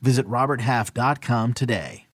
Visit RobertHalf.com today.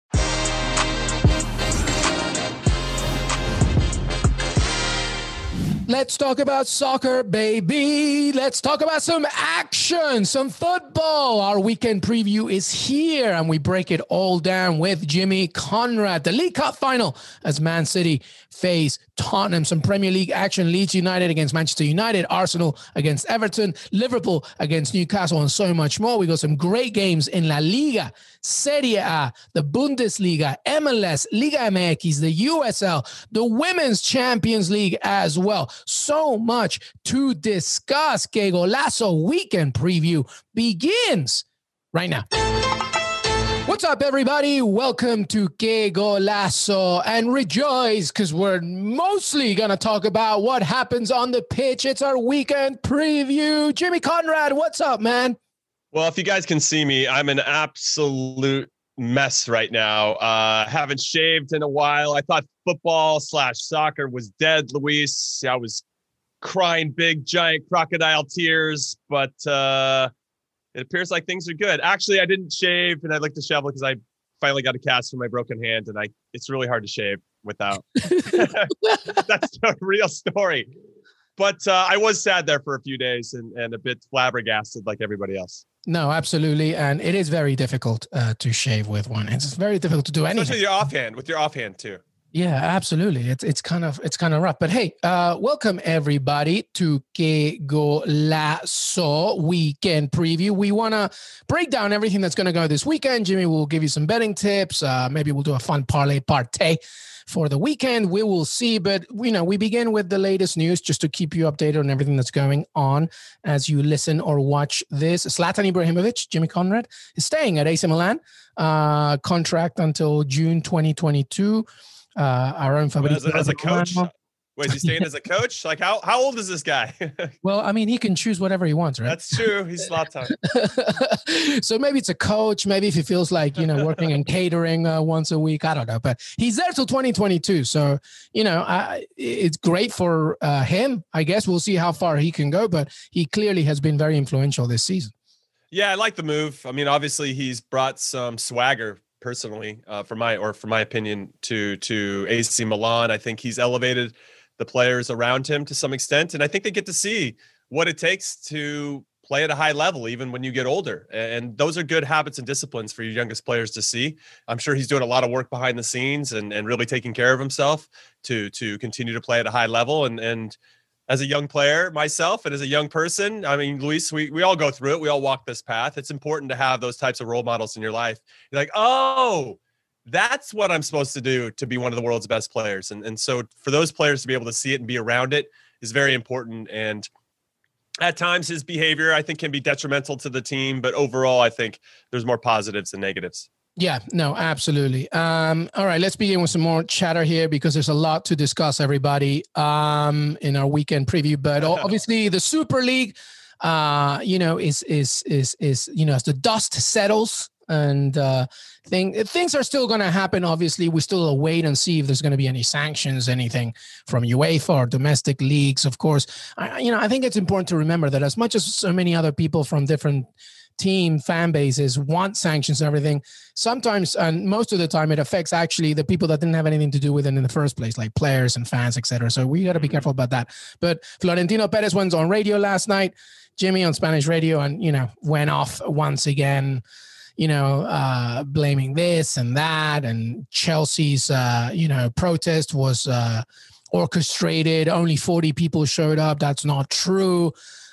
Let's talk about soccer, baby. Let's talk about some action, some football. Our weekend preview is here, and we break it all down with Jimmy Conrad. The League Cup final as Man City face Tottenham. Some Premier League action Leeds United against Manchester United, Arsenal against Everton, Liverpool against Newcastle, and so much more. We got some great games in La Liga, Serie A, the Bundesliga, MLS, Liga MX, the USL, the Women's Champions League as well. So much to discuss. Que Golazo weekend preview begins right now. What's up, everybody? Welcome to Que Golazo and rejoice because we're mostly going to talk about what happens on the pitch. It's our weekend preview. Jimmy Conrad, what's up, man? Well, if you guys can see me, I'm an absolute mess right now. Uh, haven't shaved in a while. I thought football slash soccer was dead, Luis. I was crying big, giant crocodile tears, but uh, it appears like things are good. Actually, I didn't shave and I'd like to shovel because I finally got a cast for my broken hand, and I it's really hard to shave without. That's the real story. But uh, I was sad there for a few days and, and a bit flabbergasted like everybody else. No, absolutely, and it is very difficult uh, to shave with one. It's very difficult to do anything. Especially your offhand, with your offhand too. Yeah, absolutely. It's it's kind of it's kind of rough. But hey, uh, welcome everybody to Que Golazo weekend preview. We want to break down everything that's going to go this weekend. Jimmy will give you some betting tips. Uh, maybe we'll do a fun parlay partay for the weekend. We will see. But you know, we begin with the latest news just to keep you updated on everything that's going on as you listen or watch this. Zlatan Ibrahimovic, Jimmy Conrad, is staying at AC Milan. Uh, contract until June 2022 uh, our own family. As, a, as a coach, wait, is he staying as a coach? Like how how old is this guy? well, I mean, he can choose whatever he wants, right? That's true. He's Zlatan. so maybe it's a coach. Maybe if he feels like you know working in catering uh, once a week, I don't know. But he's there till 2022. So you know, I, it's great for uh, him. I guess we'll see how far he can go. But he clearly has been very influential this season. Yeah, I like the move. I mean, obviously he's brought some swagger personally, uh, for my or for my opinion, to to AC Milan. I think he's elevated the players around him to some extent, and I think they get to see what it takes to play at a high level even when you get older and those are good habits and disciplines for your youngest players to see i'm sure he's doing a lot of work behind the scenes and, and really taking care of himself to to continue to play at a high level and and as a young player myself and as a young person i mean luis we, we all go through it. We all walk this path. It's important to have those types of role models in your life. You're like oh that's what i'm supposed to do to be one of the world's best players. And, and so for those players to be able to see it and be around it is very important. And at times his behavior i think can be detrimental to the team but overall i think there's more positives than negatives yeah, no, absolutely. Um, all right, let's begin with some more chatter here because there's a lot to discuss, everybody, um, in our weekend preview. But obviously, the Super League, uh, you know, is is is is you know, as the dust settles and uh, thing things are still going to happen. Obviously, we still wait and see if there's going to be any sanctions, anything from UEFA or domestic leagues. Of course, I, you know, I think it's important to remember that as much as so many other people from different team fan bases want sanctions and everything sometimes and most of the time it affects actually the people that didn't have anything to do with it in the first place like players and fans etc so we got to be mm-hmm. careful about that. But florentino perez went on radio last night jimmy on spanish radio and you know went off once again you know uh blaming this and that and chelsea's uh you know protest was uh orchestrated. Only 40 people showed up. That's not true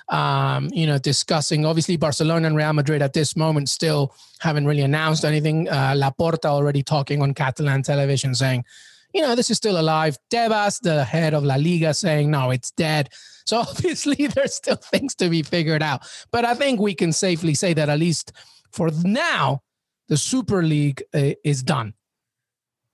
um, you know, discussing. Obviously, Barcelona and Real Madrid at this moment still haven't really announced anything. Uh, Laporta already talking on Catalan television saying, you know, this is still alive. Tebas, the head of La Liga, saying, no, it's dead. So obviously, there's still things to be figured out. But I think we can safely say that at least for now, the Super League uh, is done.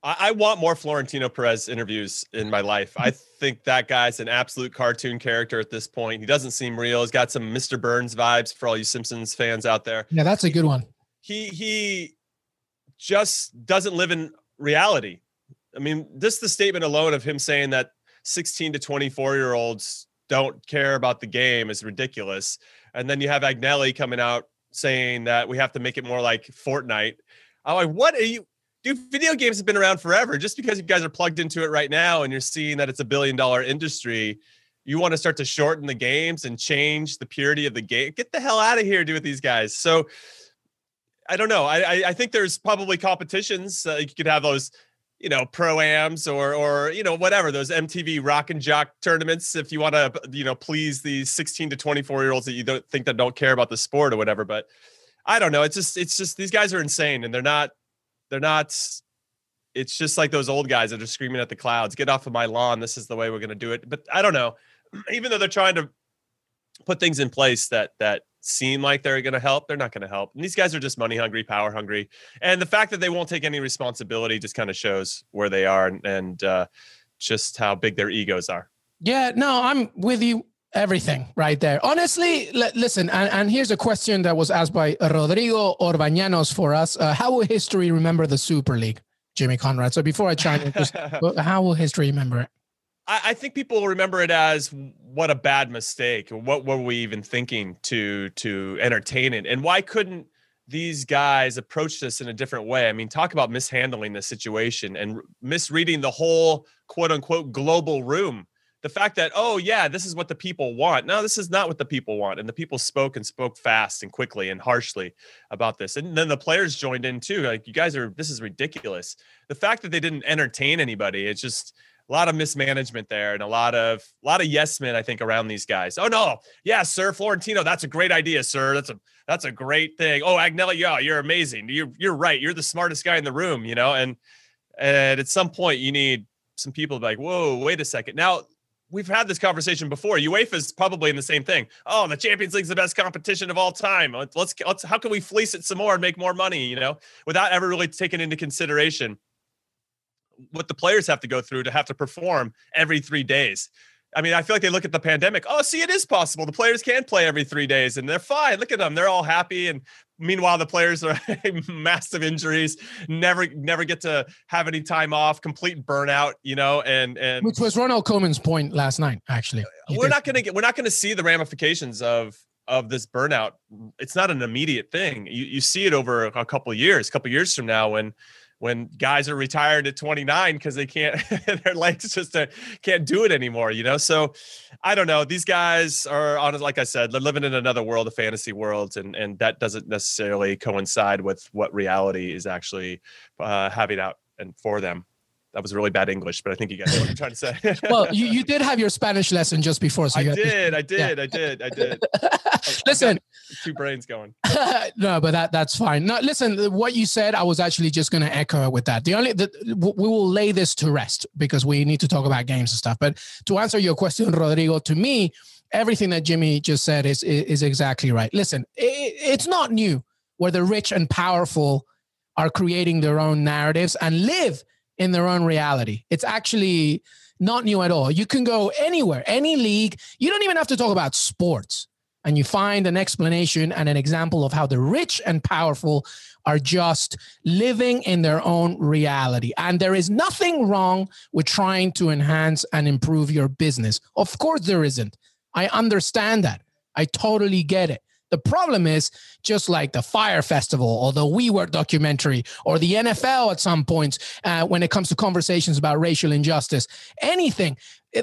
I, I want more Florentino Perez interviews in my life. I think that guy's an absolute cartoon character at this point. He doesn't seem real. He's got some Mr. Burns vibes for all you Simpsons fans out there. Yeah, that's a good one. He he just doesn't live in reality. I mean, just the statement alone of him saying that 16 to 24 year olds don't care about the game is ridiculous. And then you have Agnelli coming out saying that we have to make it more like Fortnite. I'm like, what are you? Dude, video games have been around forever. Just because you guys are plugged into it right now and you're seeing that it's a billion dollar industry, you want to start to shorten the games and change the purity of the game. Get the hell out of here, do with these guys. So I don't know. I I, think there's probably competitions. Uh, you could have those you know pro-ams or or you know whatever those mtv rock and jock tournaments if you want to you know please these 16 to 24 year olds that you don't think that don't care about the sport or whatever but i don't know it's just it's just these guys are insane and they're not they're not it's just like those old guys that are screaming at the clouds get off of my lawn this is the way we're going to do it but i don't know even though they're trying to put things in place that that seem like they're going to help, they're not going to help. And these guys are just money hungry, power hungry. And the fact that they won't take any responsibility just kind of shows where they are and, and uh, just how big their egos are. Yeah, no, I'm with you. Everything right there. Honestly, l- listen, and, and, here's a question that was asked by Rodrigo Orbañanos for us. Uh, how will history remember the Super League, Jimmy Conrad? So before I chime in, just, how will history remember it? I, I think people will remember it as what a bad mistake. What were we even thinking to to entertain it? And why couldn't these guys approach this in a different way? I mean, talk about mishandling the situation and misreading the whole quote unquote global room. The fact that, oh, yeah, this is what the people want. No, this is not what the people want. And the people spoke and spoke fast and quickly and harshly about this. And then the players joined in too. Like, you guys are, this is ridiculous. The fact that they didn't entertain anybody, it's just, a lot of mismanagement there and a lot of a lot of yes men I think around these guys. Oh no, yeah, sir, Florentino, that's a great idea, sir. That's a that's a great thing. Oh, Agnelli, yeah, you're amazing. You're you're right. You're the smartest guy in the room, you know. And and at some point, you need some people like, whoa, wait a second. Now we've had this conversation before. UEFA is probably in the same thing. Oh, the Champions League's the best competition of all time. Let's let's how can we fleece it some more and make more money? You know, without ever really taking into consideration what the players have to go through to have to perform every three days. I mean, I feel like they look at the pandemic. Oh, see, it is possible. The players can play every three days and they're fine. Look at them. They're all happy. And meanwhile, the players are massive injuries, never, never get to have any time off, complete burnout, you know, and, and which was Ronald Koeman's point last night, actually. He we're did. not going to get, we're not to see the ramifications of, of this burnout. It's not an immediate thing. You, you see it over a couple years, a couple years from now when, when guys are retired at 29 because they can't their legs just uh, can't do it anymore you know? So i don't know these guys are on like i said they're living in another world a fantasy world and and that doesn't necessarily coincide with what reality is actually uh, having out and for them that was really bad English, but I think you guys know what I'm trying to say. well, you, you did have your Spanish lesson just before, so I did, I did, yeah. I did, I did, oh, listen, two brains going. no, but that that's fine. No, listen, what you said, I was actually just going to echo with that. The only the, we will lay this to rest because we need to talk about games and stuff. But to answer your question, Rodrigo, to me, everything that Jimmy just said is is exactly right. Listen, it, it's not new where the rich and powerful are creating their own narratives and live in their own reality. It's actually not new at all. You can go anywhere, any league. You don't even have to talk about sports. And you find an explanation and an example of how the rich and powerful are just living in their own reality. And there is nothing wrong with trying to enhance and improve your business. Of course, there isn't. I understand that. I totally get it. The problem is just like the Fyre Festival or the WeWork documentary or the NFL at some points uh, when it comes to conversations about racial injustice, anything,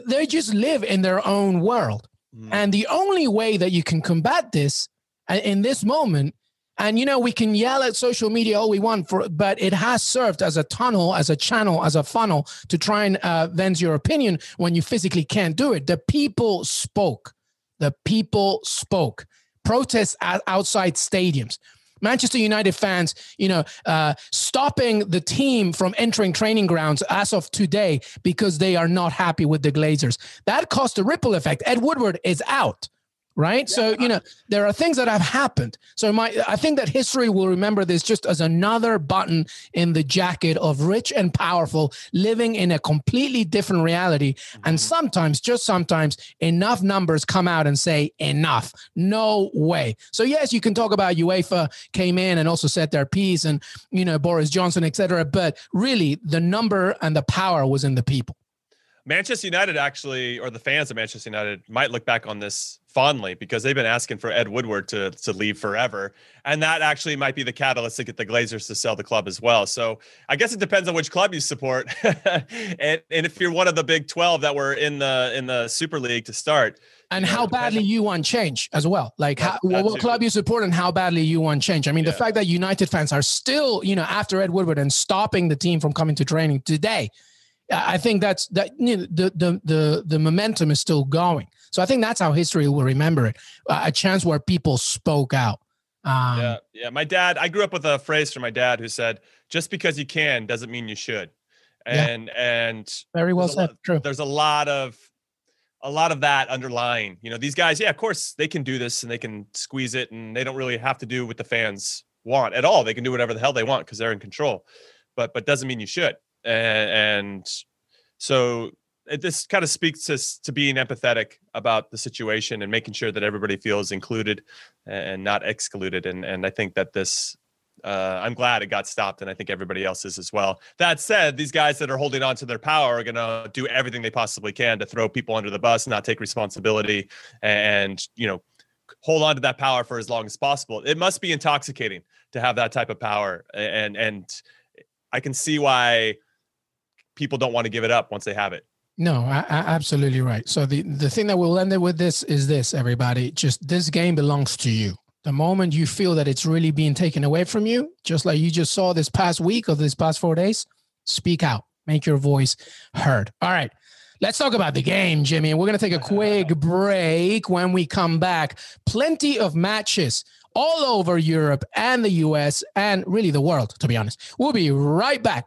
they just live in their own world. Mm. And the only way that you can combat this uh, in this moment and you know, we can yell at social media all we want for, but it has served as a tunnel, as a channel, as a funnel to try and uh, vent your opinion when you physically can't do it. The people spoke. The people spoke protests outside stadiums. Manchester United fans, you know, uh, stopping the team from entering training grounds as of today because they are not happy with the Glazers. That caused a ripple effect. Ed Woodward is out. Right? Yeah. So, you know, there are things that have happened. So my I think that history will remember this just as another button in the jacket of rich and powerful living in a completely different reality. Mm-hmm. And sometimes, just sometimes, enough numbers come out and say enough. No way. So yes, you can talk about UEFA came in and also said their piece and you know Boris Johnson, etc. But really the number and the power was in the people. Manchester United actually, or the fans of Manchester United, might look back on this fondly because they've been asking for Ed Woodward to to leave forever, and that actually might be the catalyst to get the Glazers to sell the club as well. So I guess it depends on which club you support, and, and if you're one of the Big Twelve that were in the in the Super League to start, and how badly you want change as well. Like how, what club you support and how badly you want change. I mean, yeah. the fact that United fans are still, you know, after Ed Woodward and stopping the team from coming to training today I think that's that you know, the, the the the momentum is still going. So I think that's how history will remember it. Uh, a chance where people spoke out. Um, yeah, yeah. My dad. I grew up with a phrase from my dad who said, "Just because you can doesn't mean you should." And yeah. and very well said. True. There's a lot of a lot of that underlying. You know, these guys. Yeah, of course they can do this and they can squeeze it, and they don't really have to do what the fans want at all. They can do whatever the hell they want because they're in control. But but doesn't mean you should and, and so this kind of speaks to, to being empathetic about the situation and making sure that everybody feels included and not excluded. And and I think that this uh, I'm glad it got stopped, and I think everybody else is as well. That said, these guys that are holding on to their power are going to do everything they possibly can to throw people under the bus, not take responsibility, and you know, hold on to that power for as long as possible. It must be intoxicating to have that type of power, and and I can see why people don't want to give it up once they have it. No, I, I, absolutely right. So the the thing that we'll end it with this is this, everybody. Just this game belongs to you. The moment you feel that it's really being taken away from you, just like you just saw this past week or this past four days, speak out, make your voice heard. All right. Let's talk about the game, Jimmy. And we're going to take a quick break. When we come back, plenty of matches all over Europe and the US and really the world, to be honest. We'll be right back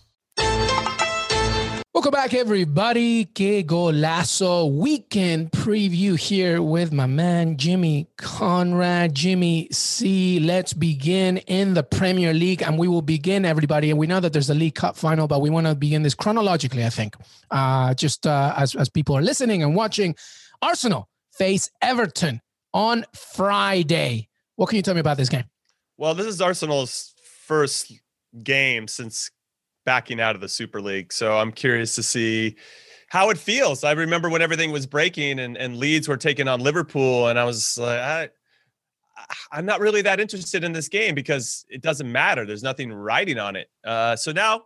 Welcome back, everybody. Que Golazo weekend preview here with my man Jimmy Conrad, Jimmy C. Let's begin in the Premier League, and we will begin everybody. And we know that there's a League Cup final, but we want to begin this chronologically. I think, uh, just uh, as as people are listening and watching, Arsenal face Everton on Friday. What can you tell me about this game? Well, this is Arsenal's first game since backing out of the Super League. So I'm curious to see how it feels. I remember when everything was breaking and, and Leeds were taking on Liverpool, and I was like, I, I'm not really that interested in this game because it doesn't matter. There's nothing riding on it. Uh, so now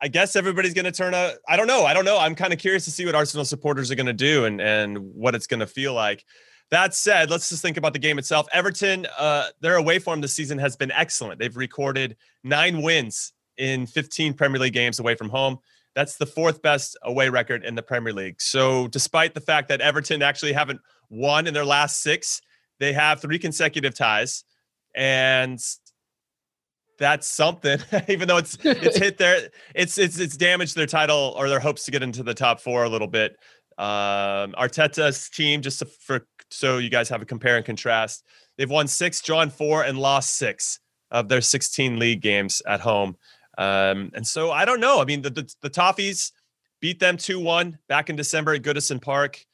I guess everybody's going to turn a. I don't know. I don't know. I'm kind of curious to see what Arsenal supporters are going to do and and what it's going to feel like. That said, let's just think about the game itself. Everton, uh, their away form this season has been excellent. They've recorded nine wins in 15 Premier League games away from home. That's the fourth best away record in the Premier League. So, despite the fact that Everton actually haven't won in their last six, they have three consecutive ties, and that's something. Even though it's it's hit their it's it's it's damaged their title or their hopes to get into the top four a little bit. Um, Arteta's team, just to, for so you guys have a compare and contrast, they've won six, drawn four, and lost six of their 16 league games at home. Um, and so I don't know. I mean, the, the, the Toffees beat them 2 1 back in December at Goodison Park.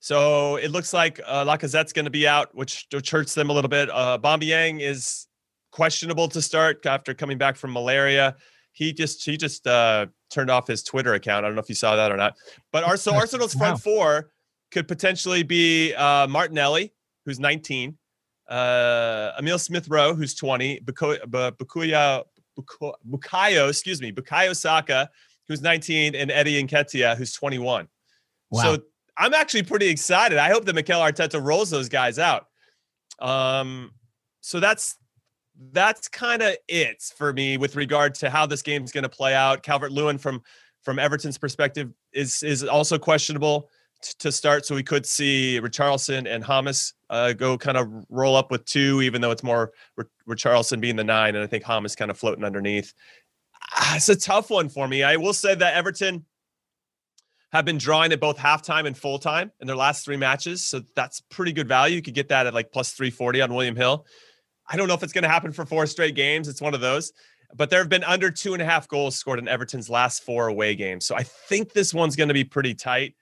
So it looks like uh, Lacazette's going to be out, which, which hurts them a little bit. Uh, Yang is questionable to start after coming back from malaria. He just he just uh, turned off his Twitter account. I don't know if you saw that or not. But our, so Arsenal's front four could potentially be uh, Martinelli, who's 19, uh, Emile Smith Rowe, who's 20, Bukayo, Bukayo, excuse me, Bukayo Saka, who's 19, and Eddie Nketiah, who's 21. Wow. So I'm actually pretty excited. I hope that Mikel Arteta rolls those guys out. Um, so that's that's kind of it for me with regard to how this game's going to play out. Calvert Lewin from from Everton's perspective is is also questionable t- to start, so we could see Richarlison and James uh, go kind of roll up with two, even though it's more Richarlison being the nine, and I think James kind of floating underneath. Ah, it's a tough one for me. I will say that Everton have been drawing at both halftime and full time in their last three matches. So that's pretty good value. You could get that at like plus 340 on William Hill. I don't know if it's going to happen for four straight games. It's one of those. But there have been under two and a half goals scored in Everton's last four away games. So I think this one's going to be pretty tight.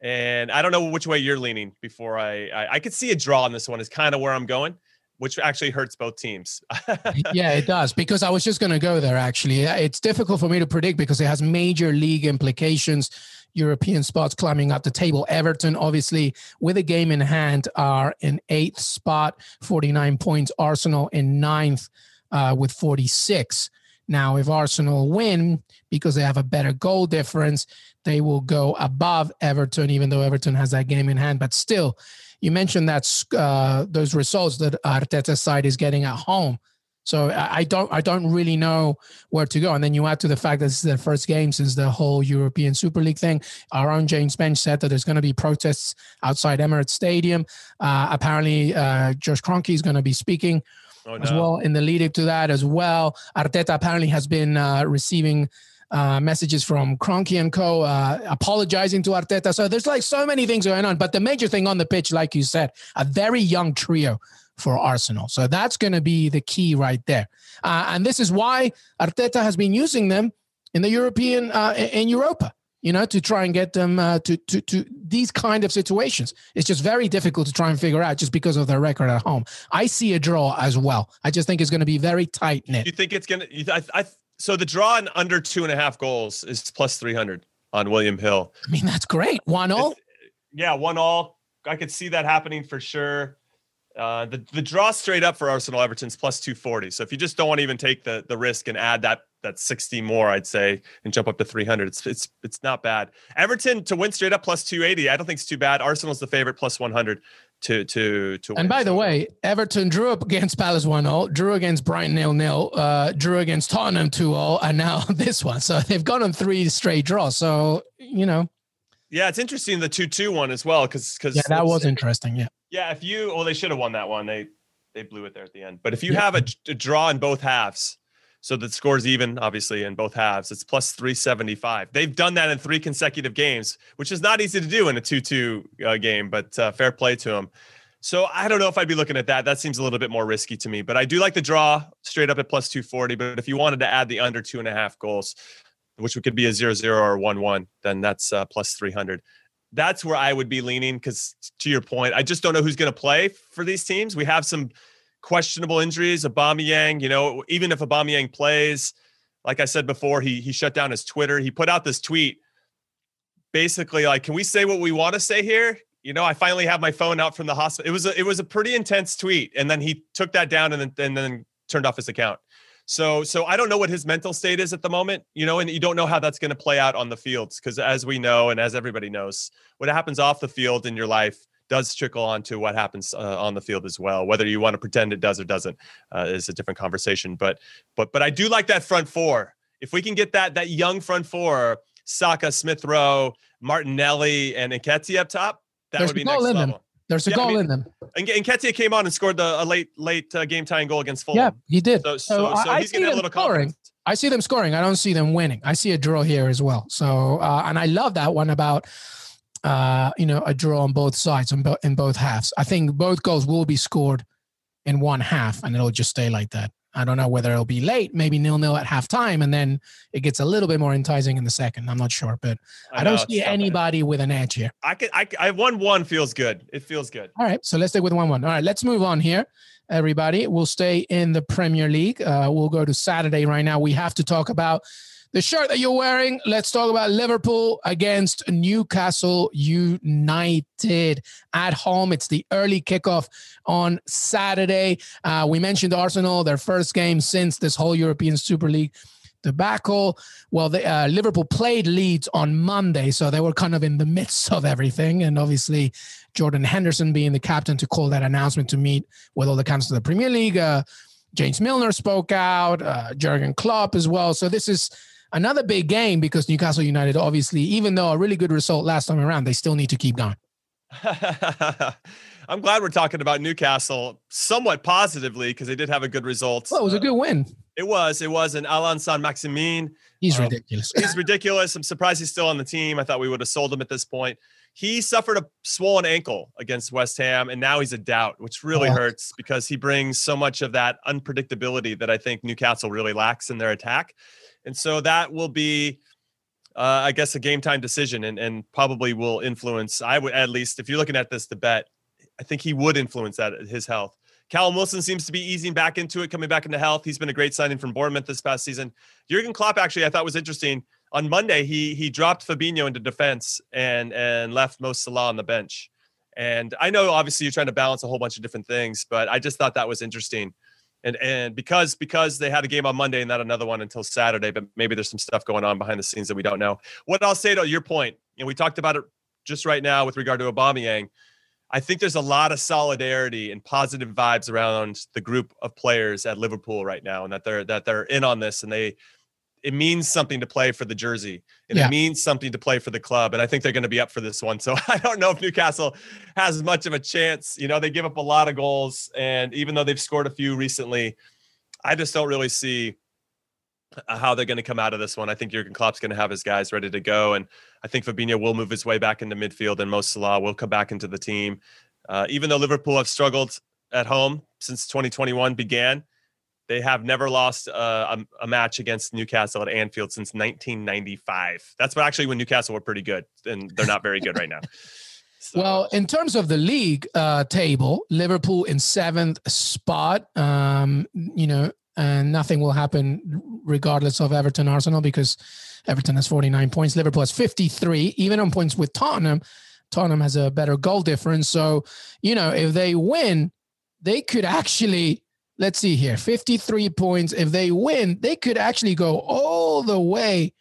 And I don't know which way you're leaning before I I, I could see a draw on this one is kind of where I'm going which actually hurts both teams. yeah, it does because I was just going to go there actually. It's difficult for me to predict because it has major league implications. European spots climbing up the table. Everton, obviously, with a game in hand, are in eighth spot, 49 points. Arsenal in ninth uh, with 46. Now, if Arsenal win because they have a better goal difference, they will go above Everton, even though Everton has that game in hand. But still, you mentioned that uh, those results that Arteta's side is getting at home. So I don't I don't really know where to go. And then you add to the fact that this is their first game since the whole European Super League thing. Our own James Benge said that there's going to be protests outside Emirates Stadium. Uh, apparently, uh, Josh Kroenke is going to be speaking oh, no. as well in the lead up to that as well. Arteta apparently has been uh, receiving uh, messages from Kroenke and Co. Uh, apologizing to Arteta. So there's like so many things going on. But the major thing on the pitch, like you said, a very young trio for Arsenal. So that's going to be the key right there. Uh, and this is why Arteta has been using them in the European uh, in Europa. You know, to try and get them uh, to to to these kind of situations. It's just very difficult to try and figure out just because of their record at home. I see a draw as well. I just think it's going to be very tight knit. You think it's going to? I, I so the draw in under two and a half goals is plus 300 on William Hill. I mean, that's great. One all? Yeah, one all. I could see that happening for sure. Uh, the the draw straight up for Arsenal Everton's plus 240. So if you just don't want to even take the the risk and add that that 60 more, I'd say, and jump up to 300, it's it's it's not bad. Everton to win straight up plus 280. I don't think it's too bad. Arsenal's the favorite plus 100 to to to. And by the way, Everton drew up against Palace one 0 drew against Brighton nil nil, uh, drew against Tottenham two 0 and now this one. So they've gone on three straight draws. So you know. Yeah, it's interesting the two two one as well because because yeah, that was interesting. Yeah. Yeah, if you well, they should have won that one. They they blew it there at the end. But if you yeah. have a, a draw in both halves, so the score's even, obviously, in both halves. It's plus 375. They've done that in three consecutive games, which is not easy to do in a 2 2 uh, game, but uh, fair play to them. So I don't know if I'd be looking at that. That seems a little bit more risky to me, but I do like the draw straight up at plus 240. But if you wanted to add the under two and a half goals, which could be a 0 0 or 1 1, then that's uh, plus 300. That's where I would be leaning because, to your point, I just don't know who's going to play for these teams. We have some questionable injuries. Aubameyang, you know, even if Aubameyang plays, like I said before, he he shut down his Twitter. He put out this tweet, basically like, "Can we say what we want to say here?" You know, I finally have my phone out from the hospital. It was a, it was a pretty intense tweet, and then he took that down and then and then turned off his account. So so I don't know what his mental state is at the moment, you know, and you don't know how that's going to play out on the fields because as we know and as everybody knows, what happens off the field in your life does trickle on to what happens uh, on the field as well. Whether you want to pretend it does or doesn't uh, is a different conversation. But but but I do like that front four. If we can get that that young front four, Saka, Smith Rowe, Martinelli, and Nketiah up top, that There's would be next level. Them. There's a yeah, goal I mean, in them. And, Nketiah came on and scored the a late late uh, game tying goal against Fulham. Yeah, he did. So, so, so, so he's getting a little scoring. Confidence. I see them scoring. I don't see them winning. I see a draw here as well. So, uh, and I love that one about uh, you know, a draw on both sides in, bo- in both halves. I think both goals will be scored in one half, and it'll just stay like that. I don't know whether it'll be late, maybe nil nil at halftime, and then it gets a little bit more enticing in the second. I'm not sure, but I, I don't see anybody with an edge here. I can, I, I one one feels good. It feels good. All right, so let's stay with one one. All right, let's move on here, everybody. We'll stay in the Premier League. Uh, we'll go to Saturday right now. We have to talk about the shirt that you're wearing. Let's talk about Liverpool against Newcastle United at home. It's the early kickoff on Saturday. Uh, we mentioned Arsenal, their first game since this whole European Super League debacle. Well, uh, Liverpool played Leeds on Monday, so they were kind of in the midst of everything. And obviously, Jordan Henderson being the captain to call that announcement to meet with all the councils of the Premier League. Uh, James Milner spoke out, uh, Jurgen Klopp as well. So this is another big game because Newcastle United, obviously, even though a really good result last time around, they still need to keep going. I'm glad we're talking about Newcastle somewhat positively because they did have a good result. Well, it was a good win. Uh, it was. It was. And Allan Saint-Maximin. He's um, ridiculous. he's ridiculous. I'm surprised he's still on the team. I thought we would have sold him at this point. He suffered a swollen ankle against West Ham, and now he's a doubt, which really oh. hurts because he brings so much of that unpredictability that I think Newcastle really lacks in their attack. And so that will be, uh, I guess, a game time decision and, and probably will influence, I would at least, if you're looking at this, the bet, I think he would influence that his health. Callum Wilson seems to be easing back into it, coming back into health. He's been a great signing from Bournemouth this past season. Jurgen Klopp, actually, I thought was interesting. On Monday, he he dropped Fabinho into defense and and left Mo Salah on the bench. And I know obviously you're trying to balance a whole bunch of different things, but I just thought that was interesting and and because because they had a game on Monday and not another one until Saturday, but maybe there's some stuff going on behind the scenes that we don't know. What I'll say to your point, and we talked about it just right now with regard to Aubameyang, I think there's a lot of solidarity and positive vibes around the group of players at Liverpool right now, and that they're that they're in on this and they it means something to play for the jersey and yeah. it means something to play for the club and i think they're going to be up for this one so i don't know if newcastle has much of a chance you know they give up a lot of goals and even though they've scored a few recently i just don't really see uh, how they're going to come out of this one. I think Jurgen Klopp's going to have his guys ready to go, and I think Fabinho will move his way back into midfield, and Mo Salah will come back into the team. Uh, even though Liverpool have struggled at home since 2021 began, they have never lost uh, a, a, match against Newcastle at Anfield since 1995. That's what actually when Newcastle were pretty good, and they're not very good right now. So. Well, in terms of the league uh, table, Liverpool in seventh spot. Um, you know, and nothing will happen regardless of Everton Arsenal because Everton has 49 points, Liverpool has 53, even on points with Tottenham. Tottenham has a better goal difference. So, you know, if they win, they could actually let's see here. 53 points. If they win they could actually go all the way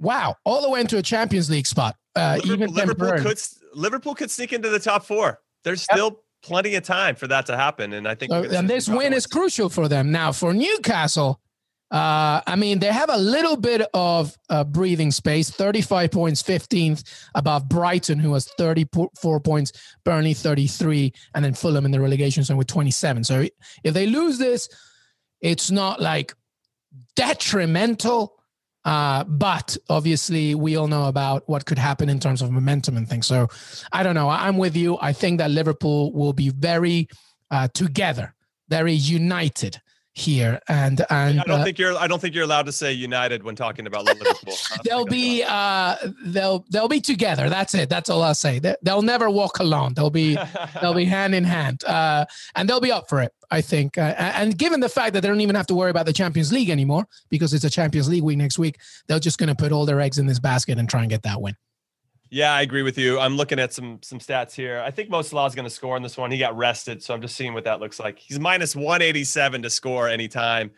wow all the way into a champions league spot uh, liverpool, even liverpool could liverpool could sneak into the top four. There's yep. still plenty of time for that to happen and i think so, and this win is crucial for them. Now for newcastle uh, I mean, they have a little bit of uh, breathing space 35 points, 15th above Brighton, who has 34 points, Burnley 33, and then Fulham in the relegation zone with 27. So if they lose this, it's not like detrimental. Uh, but obviously, we all know about what could happen in terms of momentum and things. So I don't know. I'm with you. I think that Liverpool will be very uh, together, very united here and and I don't uh, think you're I don't think you're allowed to say United when talking about Liverpool. they'll be uh they'll they'll be together. That's it. That's all I'll say. They, will never walk alone. They'll be they'll be hand in hand. Uh and they'll be up for it, I think. Uh, and given the fact that they don't even have to worry about the Champions League anymore because it's a Champions League week next week, they're just going to put all their eggs in this basket and try and get that win. Yeah, I agree with you. I'm looking at some some stats here. I think Mo is going to score in this one. He got rested, so I'm just seeing what that looks like. He's minus 187 to score anytime.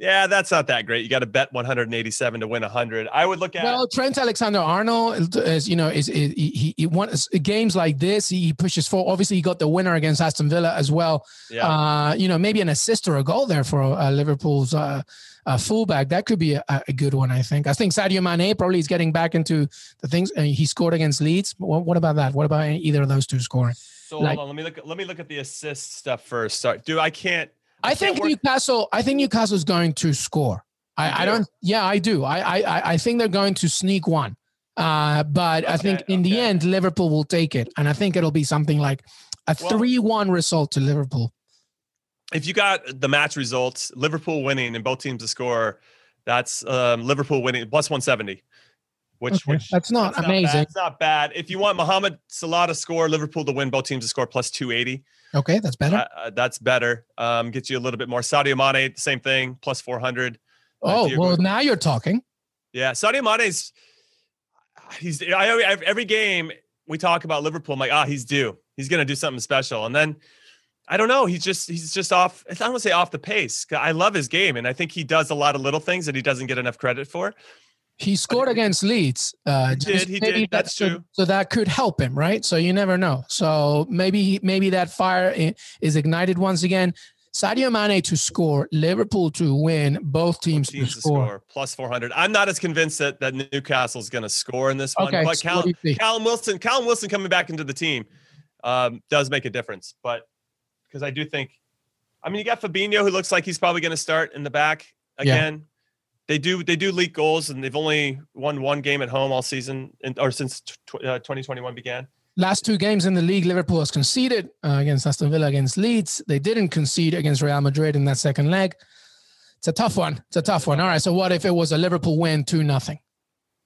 Yeah, that's not that great. You got to bet 187 to win 100. I would look at well, Trent Alexander-Arnold is you know is, is he, he wants games like this. He pushes for. Obviously, he got the winner against Aston Villa as well. Yeah. Uh, you know, maybe an assist or a goal there for uh, Liverpool's uh, uh, fullback. That could be a, a, good one. I think. I think Sadio Mane probably is getting back into the things. Uh, he scored against Leeds. What, what, about that? What about either of those two scoring? So like, hold on. Let me look. At, let me look at the assist stuff first. Sorry, dude. I can't I, think Newcastle. I think Newcastle is going to score. I, I, don't. Yeah, I do. I, I I think they're going to sneak one. Uh, but okay, I think in okay. the end, Liverpool will take it, and I think it'll be something like a three-one result to Liverpool. If you got the match results, Liverpool winning and both teams to score, that's um, Liverpool winning plus 170. Which, Okay, which that's not that's amazing. bad. It's not bad. If you want Mohamed Salah to score, Liverpool to win, both teams to score plus 280. Okay, that's better. Uh, uh, that's better. Um, gets you a little bit more. Sadio Mane, same thing, plus 400. oh, Diego- well, now you're talking. Yeah, Sadio Mane's he's I I- every game we talk about Liverpool. I'm like, ah, he's due. He's gonna do something special. And then I don't know. He's just he's just off. I don't want to say off the pace. I love his game, and I think he does a lot of little things that he doesn't get enough credit for. He scored against Leeds. Uh, He did, he did, that's so, true. So that could help him, right? So you never know. So maybe maybe that fire is ignited once again. Sadio Mane to score, Liverpool to win, both teams, Teams to score. score plus 400. I'm not as convinced that that Newcastle's going to score in this one, Okay, but so Cal, what do you think? Callum Wilson, Callum Wilson coming back into the team um, does make a difference. But because I do think, I mean, you got Fabinho who looks like he's probably going to start in the back Yeah. again. They do they do leak goals, and they've only won one game at home all season, and, or since tw- uh, 2021 began. Last two games in the league, Liverpool has conceded uh, against Aston Villa, against Leeds. They didn't concede against Real Madrid in that second leg. It's a tough one. It's a tough one. All right. So what if it was a Liverpool win two nothing?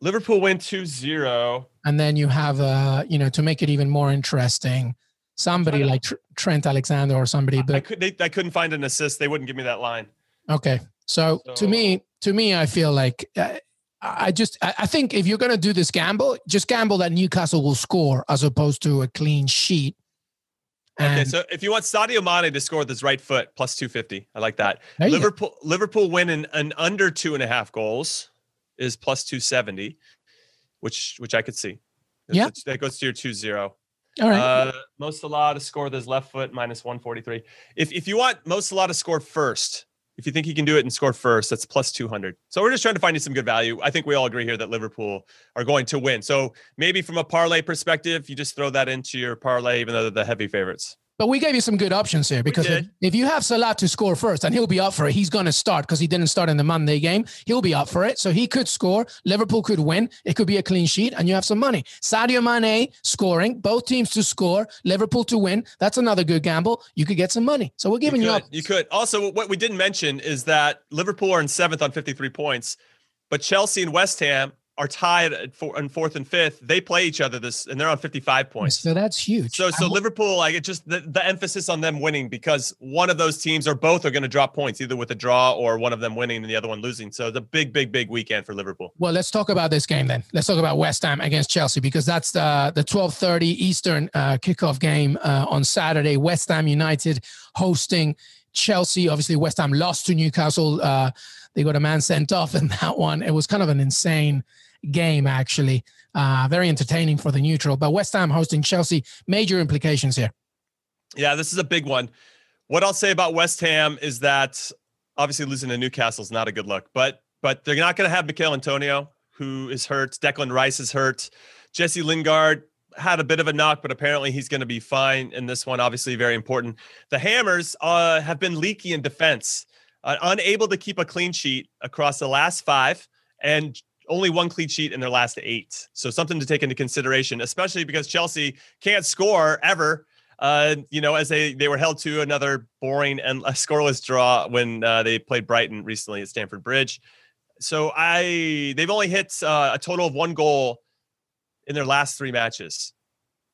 Liverpool win 2-0. and then you have uh you know to make it even more interesting somebody like Tr- Trent Alexander or somebody I but could they, I couldn't find an assist. They wouldn't give me that line. okay so, to me to me I feel like uh, I just I I think if you're going to do this gamble just gamble that Newcastle will score as opposed to a clean sheet and Okay, so if you want Sadio Mane to score with his right foot, plus 250. I like that. You go. Liverpool win in an under two and a half goals is plus 270, which which I could see. Yeah. That goes to your 2-0. All right Uh, Mo Salah to score with his left foot minus 143. If if you want Mo Salah to score first, if you think he can do it and score first, that's plus 200. So we're just trying to find you some good value. I think we all agree here that Liverpool are going to win. So maybe from a parlay perspective, you just throw that into your parlay, even though they're the heavy favorites. But we gave you some good options here because if, if you have Salah to score first, and he'll be up for it, he's going to start because he didn't start in the Monday game. He'll be up for it. So he could score. Liverpool could win. It could be a clean sheet, and you have some money. Sadio Mane scoring, both teams to score, Liverpool to win. That's another good gamble. You could get some money. So we're giving you, you up. could, you could. Also, what we didn't mention is that Liverpool are in seventh on 53 points, but Chelsea and West Ham are tied at four, in fourth and fifth. They play each other this, and they're on 55 points. So that's huge. So, so I- Liverpool, like it just the, the emphasis on them winning because one of those teams or both are going to drop points, either with a draw or one of them winning and the other one losing. So it's a big, big, big weekend for Liverpool. Well, let's talk about this game then. Let's talk about West Ham against Chelsea because that's the the 12:30 Eastern uh, kickoff game uh, on Saturday. West Ham United hosting Chelsea. Obviously, West Ham lost to Newcastle. Uh, they got a man sent off in that one. It was kind of an insane game, actually. Uh, very entertaining for the neutral. But West Ham hosting Chelsea, major implications here. Yeah, this is a big one. What I'll say about West Ham is that obviously losing to Newcastle is not a good look, but but they're not going to have Michail Antonio, who is hurt. Declan Rice is hurt. Jesse Lingard had a bit of a knock, but apparently he's going to be fine in this one. Obviously, very important. The Hammers uh, have been leaky in defense, uh, unable to keep a clean sheet across the last five, and only one clean sheet in their last eight. So something to take into consideration, especially because Chelsea can't score ever uh, you know, as they they were held to another boring and a scoreless draw when uh, they played Brighton recently at Stamford Bridge. So I they've only hit uh, a total of one goal in their last three matches.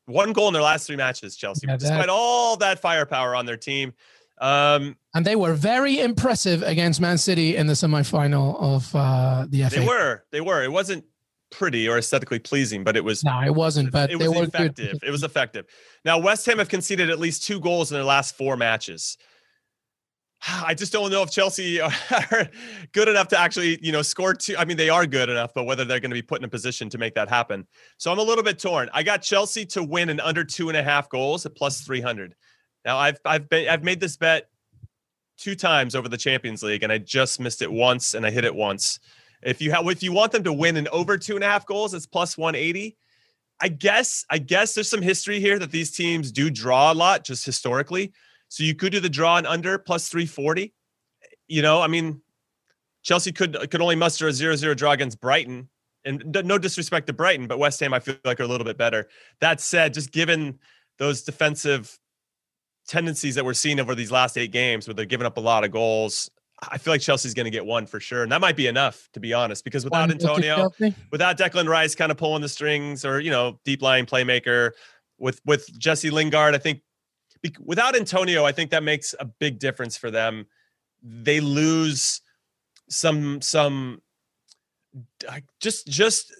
One goal in their last three matches, Chelsea, Yeah, despite all that firepower on their team. Um, And they were very impressive against Man City in the semifinal of uh, the FA. they were, they were. It wasn't pretty or aesthetically pleasing, but it was No, it wasn't, but it they was were effective. good. It was effective. Now West Ham have conceded at least two goals in their last four matches. I just don't know if Chelsea are good enough to actually, you know, score two. I mean, they are good enough, but whether they're going to be put in a position to make that happen. So I'm a little bit torn. I got Chelsea to win in under two and a half goals at plus 300. Now I've I've been I've made this bet two times over the Champions League, and I just missed it once, and I hit it once. If you have, if you want them to win in over two and a half goals, it's plus 180. I guess, I guess there's some history here that these teams do draw a lot, just historically. So you could do the draw and under plus 340. You know, I mean, Chelsea could could only muster a 0-0 draw against Brighton. And no disrespect to Brighton, but West Ham I feel like are a little bit better. That said, just given those defensive tendencies that we're seeing over these last eight games, where they're giving up a lot of goals, I feel like Chelsea's going to get one for sure, and that might be enough to be honest. Because without One Antonio, without Declan Rice kind of pulling the strings, or you know, deep lying playmaker, with with Jesse Lingard, I think without Antonio, I think that makes a big difference for them. They lose some some just just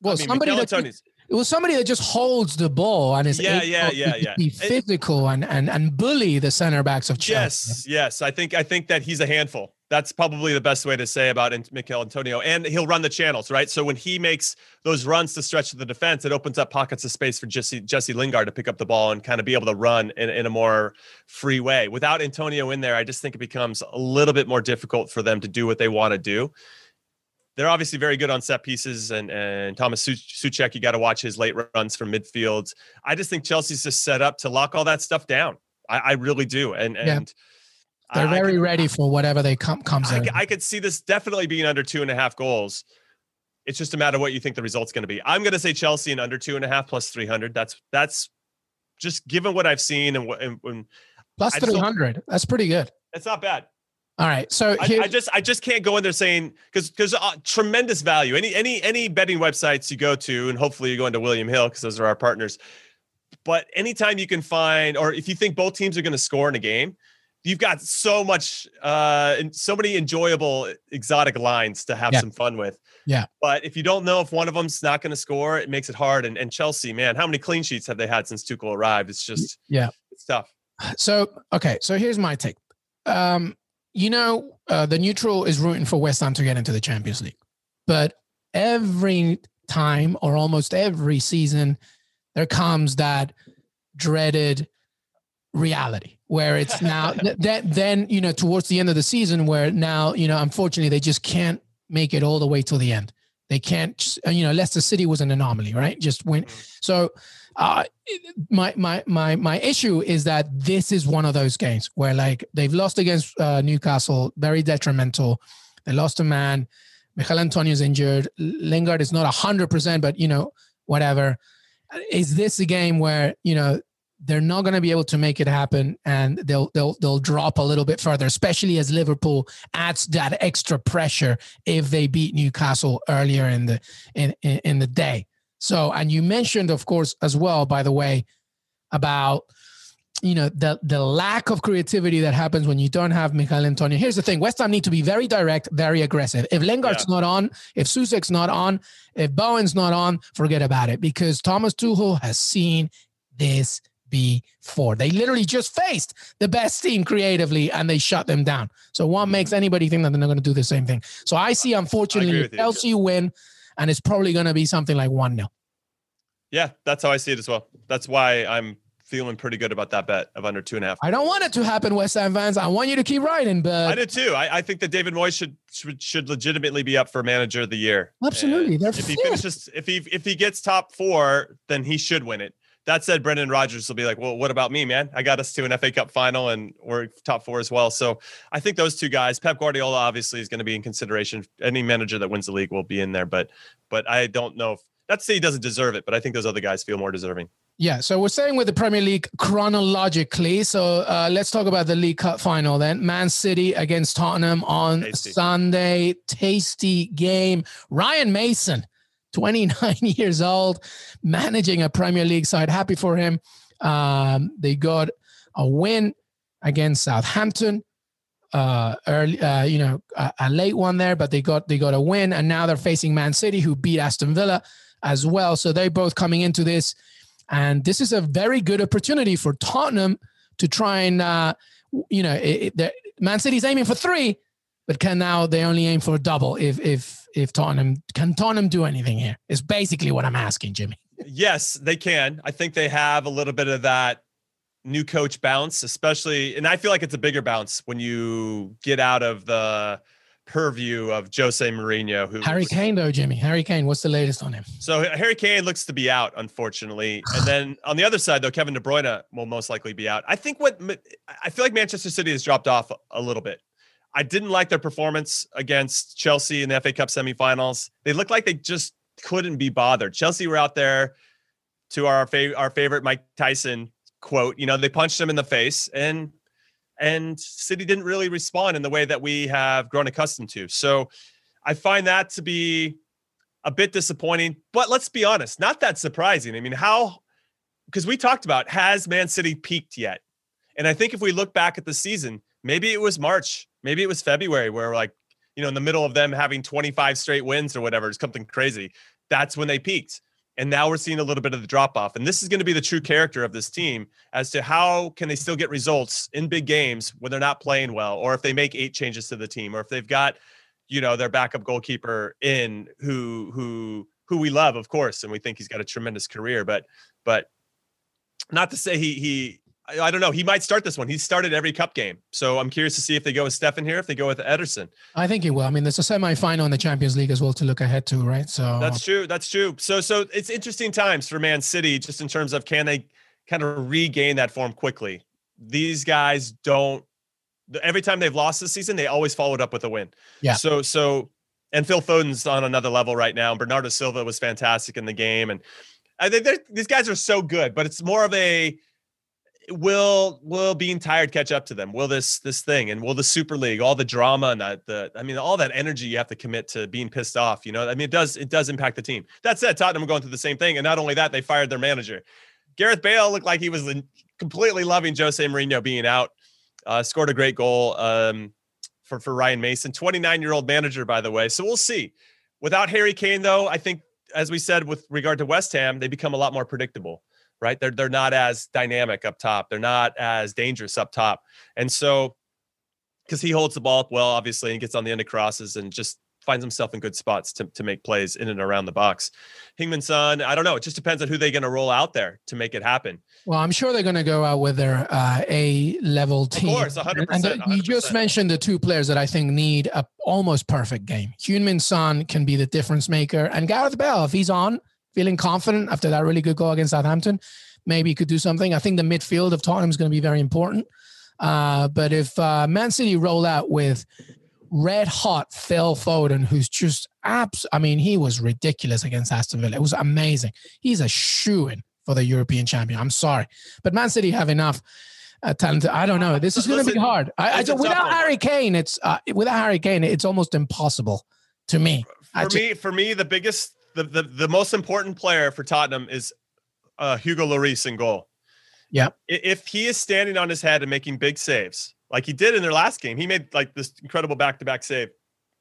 Well, I mean, somebody Mikel that Antonio's- it was somebody that just holds the ball and is Yeah, able yeah, to yeah, yeah. be physical and and and bully the center backs of Chelsea. Yes, yes. I think I think that he's a handful. That's probably the best way to say about Michail Antonio. And he'll run the channels, right? So when he makes those runs to stretch the defense, it opens up pockets of space for Jesse Jesse Lingard to pick up the ball and kind of be able to run in, in a more free way. Without Antonio in there, I just think it becomes a little bit more difficult for them to do what they want to do. They're obviously very good on set pieces, and and Thomas Su- Souček, you got to watch his late runs from midfield. I just think Chelsea's just set up to lock all that stuff down. I, I really do, and Yeah. and They're I- I very could- ready for whatever they come comes I, in. I could see this definitely being under two and a half goals. It's just a matter of what you think the result's going to be. I'm going to say Chelsea and under two and a half plus 300. That's that's just given what I've seen and what and, and Plus I three hundred. That's pretty good. it's not bad. All right. So I, I just I just can't go in there saying because because uh, tremendous value. Any any any betting websites you go to, and hopefully you go into William Hill because those are our partners. But anytime you can find, or if you think both teams are going to score in a game, you've got so much uh and so many enjoyable exotic lines to have Yeah. some fun with. Yeah. But if you don't know if one of them's not going to score, it makes it hard. And and Chelsea, man, how many clean sheets have they had since Tuchel arrived? It's just yeah. it's tough. So okay, so here's my take. Um, you know, uh, the neutral is rooting for West Ham to get into the Champions League, but every time or almost every season, there comes that dreaded reality where it's now that then you know towards the end of the season where now you know unfortunately they just can't make it all the way till the end. They can't, you know, Leicester City was an anomaly, right? Just win. So, uh, my my my my issue is that this is one of those games where like they've lost against uh, Newcastle, very detrimental. They lost a man. Michail Antonio's injured. Lingard is not hundred percent, but you know whatever. Is this a game where you know they're not going to be able to make it happen, and they'll they'll they'll drop a little bit further, especially as Liverpool adds that extra pressure if they beat Newcastle earlier in the in in, in the day. So, and you mentioned, of course, as well, by the way, about you know the the lack of creativity that happens when you don't have Michail Antonio. Here's the thing: West Ham need to be very direct, very aggressive. If Lingard's not on, if Souček's not on, if Bowen's not on, forget about it because Thomas Tuchel has seen this before. They literally just faced the best team creatively and they shut them down. So what makes anybody think that they're not going to do the same thing? So I see, unfortunately. Chelsea win, and it's probably going to be something like one 0 Yeah, that's how I see it as well. That's why I'm feeling pretty good about that bet of under two and a half. I don't want it to happen, West Ham fans. I want you to keep riding, but I did too. I, I think that David Moyes should, should should legitimately be up for manager of the year. Absolutely, And they're if he finishes, if he if he gets top four, then he should win it. That said, Brendan Rodgers will be like, "Well, what about me, man? I got us to an FA Cup final, and we're top four as well." So I think those two guys, Pep Guardiola, obviously is going to be in consideration. Any manager that wins the league will be in there, but but I don't know if that's say he doesn't deserve it, but I think those other guys feel more deserving. Yeah, so we're staying with the Premier League chronologically. So uh, let's talk about the League Cup final then. Man City against Tottenham on Tasty. Sunday. Tasty game. Ryan Mason, 29 years old, managing a Premier League side. Happy for him. Um, they got a win against Southampton. Uh, early, uh, you know, a, a late one there, but they got they got a win, and now they're facing Man City, who beat Aston Villa as well. So they're both coming into this. And this is a very good opportunity for Tottenham to try and, uh, you know, it, it, Man City's aiming for three, but can now they only aim for a double if if if Tottenham can Tottenham do anything here? Is basically what I'm asking, Jimmy. Yes, they can. I think they have a little bit of that new coach bounce, especially, and I feel like it's a bigger bounce when you get out of the purview of Jose Mourinho, who Harry Kane though, Jimmy. Harry Kane, what's the latest on him? So Harry Kane looks to be out, unfortunately. And then on the other side, though, Kevin De Bruyne will most likely be out. I think what I feel like Manchester City has dropped off a little bit. I didn't like their performance against Chelsea in the FA Cup semifinals. They looked like they just couldn't be bothered. Chelsea were out there to our fav- our favorite Mike Tyson quote. You know, they punched him in the face, and and City didn't really respond in the way that we have grown accustomed to. So I find that to be a bit disappointing. But let's be honest, not that surprising. I mean, how? Because we talked about has Man City peaked yet? And I think if we look back at the season, maybe it was March, maybe it was February, where like you know in the middle of them having 25 straight wins or whatever, it's something crazy. That's when they peaked. And now we're seeing a little bit of the drop off. And this is going to be the true character of this team as to how can they still get results in big games when they're not playing well, or if they make eight changes to the team, or if they've got, you know, their backup goalkeeper in who who who we love, of course, and we think he's got a tremendous career. But but not to say he he I, I don't know. He might start this one. He started every cup game. So I'm curious to see if they go with Steffen here, if they go with Ederson. I think he will. I mean, there's a semi-final in the Champions League as well to look ahead to, right? So that's true. That's true. So so it's interesting times for Man City, just in terms of can they kind of regain that form quickly. These guys don't. Every time they've lost this season, they always followed up with a win. Yeah. So so, and Phil Foden's on another level right now. And Bernardo Silva was fantastic in the game, and I think these guys are so good. But it's more of a will will being tired catch up to them? Will this this thing? And will the super league all the drama and that the i mean all that energy you have to commit to being pissed off you know? I mean it does it does impact the team. That said tottenham going through the same thing and not only that they fired their manager. Gareth bale looked like he was completely loving jose Mourinho being out uh, scored a great goal um, for for ryan mason. 29 year old manager by the way. So we'll see. Without harry kane though i think as we said with regard to west ham they become a lot more predictable right? They're they're not as dynamic up top. They're not as dangerous up top. And so because he holds the ball up well, obviously, and gets on the end of crosses and just finds himself in good spots to, to make plays in and around the box. Heung-min Son, I don't know. It just depends on who they're going to roll out there to make it happen. Well, I'm sure they're going to go out with their uh, A level team. Of course, 100%. And 100%. you just mentioned the two players that I think need a almost perfect game. Heung-min Son can be the difference maker, and Gareth Bale, if he's on, feeling confident after that really good goal against Southampton, maybe he could do something. I think the midfield of Tottenham is going to be very important. Uh, but if uh, Man City roll out with red hot Phil Foden, who's just abs, I mean, he was ridiculous against Aston Villa. It was amazing. He's a shoe in for the European champion. I'm sorry, but Man City have enough. Uh, talent. I don't know. This is going to be hard. I, I without Harry Kane, it's uh, without Harry Kane, it's almost impossible to me. For just, me, for me, the biggest, the, the the most important player for Tottenham is uh, Hugo Lloris in goal. Yeah. If he is standing on his head and making big saves, like he did in their last game, he made like this incredible back-to-back save.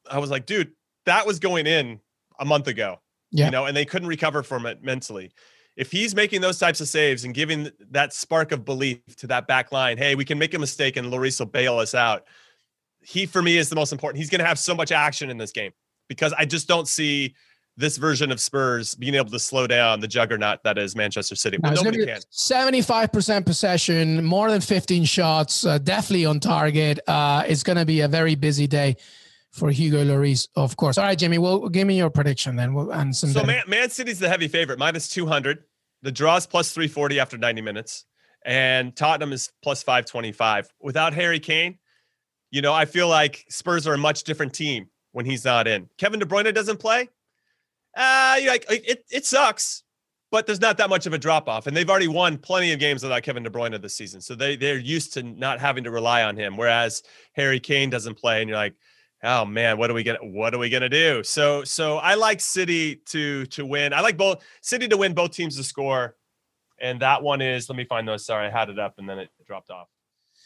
I was like, dude, that was going in a month ago. Yeah. You know, and they couldn't recover from it mentally. If he's making those types of saves and giving that spark of belief to that back line, hey, we can make a mistake and Lloris will bail us out. He, for me, is the most important. He's going to have so much action in this game because I just don't see this version of Spurs being able to slow down the juggernaut that is Manchester City. Well, nobody can. Seventy-five percent possession, more than fifteen shots, uh, definitely on target. Uh, it's going to be a very busy day for Hugo Lloris, of course. All right, Jimmy, well, give me your prediction then. We'll, and some so Man, Man City's the heavy favorite, minus two hundred. The draw is plus three forty after ninety minutes, and Tottenham is plus five twenty-five. Without Harry Kane, you know, I feel like Spurs are a much different team when he's not in. Kevin De Bruyne doesn't play uh, you're like it, it sucks, but there's not that much of a drop off, and they've already won plenty of games without Kevin De Bruyne this season, so they they're used to not having to rely on him. Whereas Harry Kane doesn't play, and you're like, oh man, what are we gonna what are we gonna do? So so I like City to to win. I like both City to win, both teams to score, and that one is let me find those. Sorry, I had it up and then it dropped off.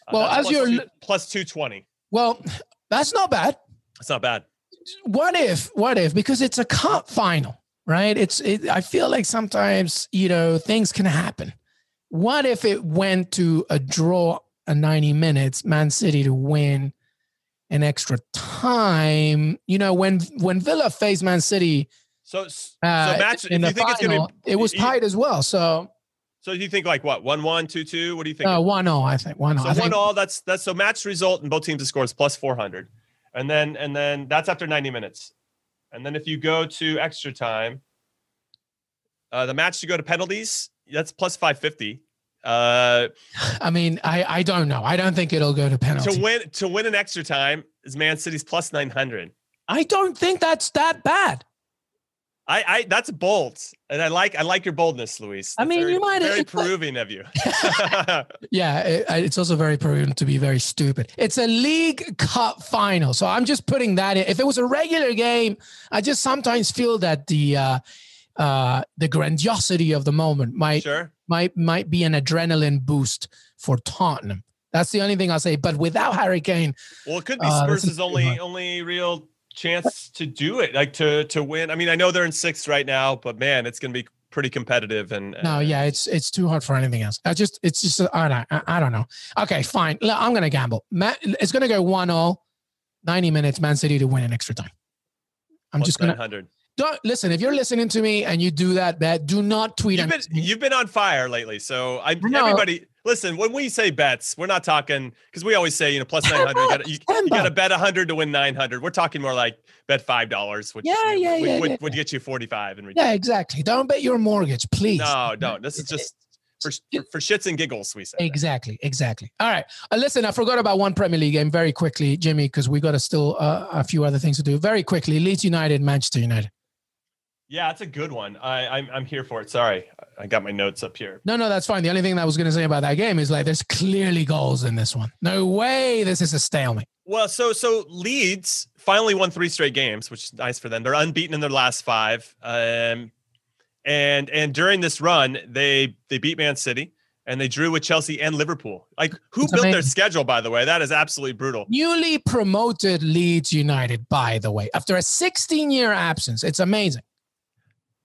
Uh, well, as you're two, plus two twenty. Well, that's not bad. That's not bad what if what if because it's a cup final right it's it, i feel like sometimes you know things can happen what if it went to a draw a 90 minutes man city to win an extra time you know when when villa faced man city so so uh, match in the final, be, it was tight as well so so you think like what one one two two? What do you think? Uh, one all. I think one all. So one all. That's that's so match result and both teams scores plus four hundred and then and then that's after 90 minutes. And then if you go to extra time uh, the match to go to penalties that's plus 550 uh, i mean i i don't know. I don't think it'll go to penalties to win to win an extra time is man city's plus 900 i don't think that's that bad I, I that's bold, and I like I like your boldness, Luis. I mean, very, you might- very Peruvian of you. Yeah, it, it's also very prudent to be very stupid. It's a League Cup final, so I'm just putting that in. If it was a regular game, I just sometimes feel that the uh, uh, the grandiosity of the moment might sure. might might be an adrenaline boost for Tottenham. That's the only thing I'll say. But without Harry Kane, Well, it could be Uh, Spurs' is only only real chance to do it, like to to win. I mean, I know they're in sixth right now, but man, it's going to be pretty competitive. And no, yeah, it's it's too hard for anything else. I just it's just I don't I, I don't know. Okay, fine. I'm gonna gamble. Ma- It's gonna go one 0 90 minutes, Man City to win in extra time. I'm just gonna 900. don't listen. If you're listening to me and you do that bet, do not tweet. You've been you've been on fire lately, so I No. everybody listen. When we say bets, we're not talking because we always say you know 900, You got you, you to bucks. bet hundred to win nine hundred. We're talking more like bet five dollars, which Yeah, you yeah, would, yeah, would, yeah, would get you forty five. And Yeah, exactly. Don't bet your mortgage, please. no, don't. This is just for, for shits and giggles. We say that. Exactly, exactly. All right. Uh, listen, I forgot about one Premier League game very quickly, Jimmy, because we got to still uh, a few other things to do. Very quickly, Leeds United, Manchester United. Yeah, it's a good one. I I'm I'm here for it. Sorry, I got my notes up here. No, no, that's fine. The only thing that I was going to say about that game is like, there's clearly goals in this one. No way, this is a stalemate. Well, so so Leeds finally won three straight games, which is nice for them. They're unbeaten in their last five. Um, and and during this run, they they beat Man City and they drew with Chelsea and Liverpool. Like who It's built their schedule, by the way? That is absolutely brutal. Newly promoted Leeds United, by the way, after a 16 year absence. It's amazing.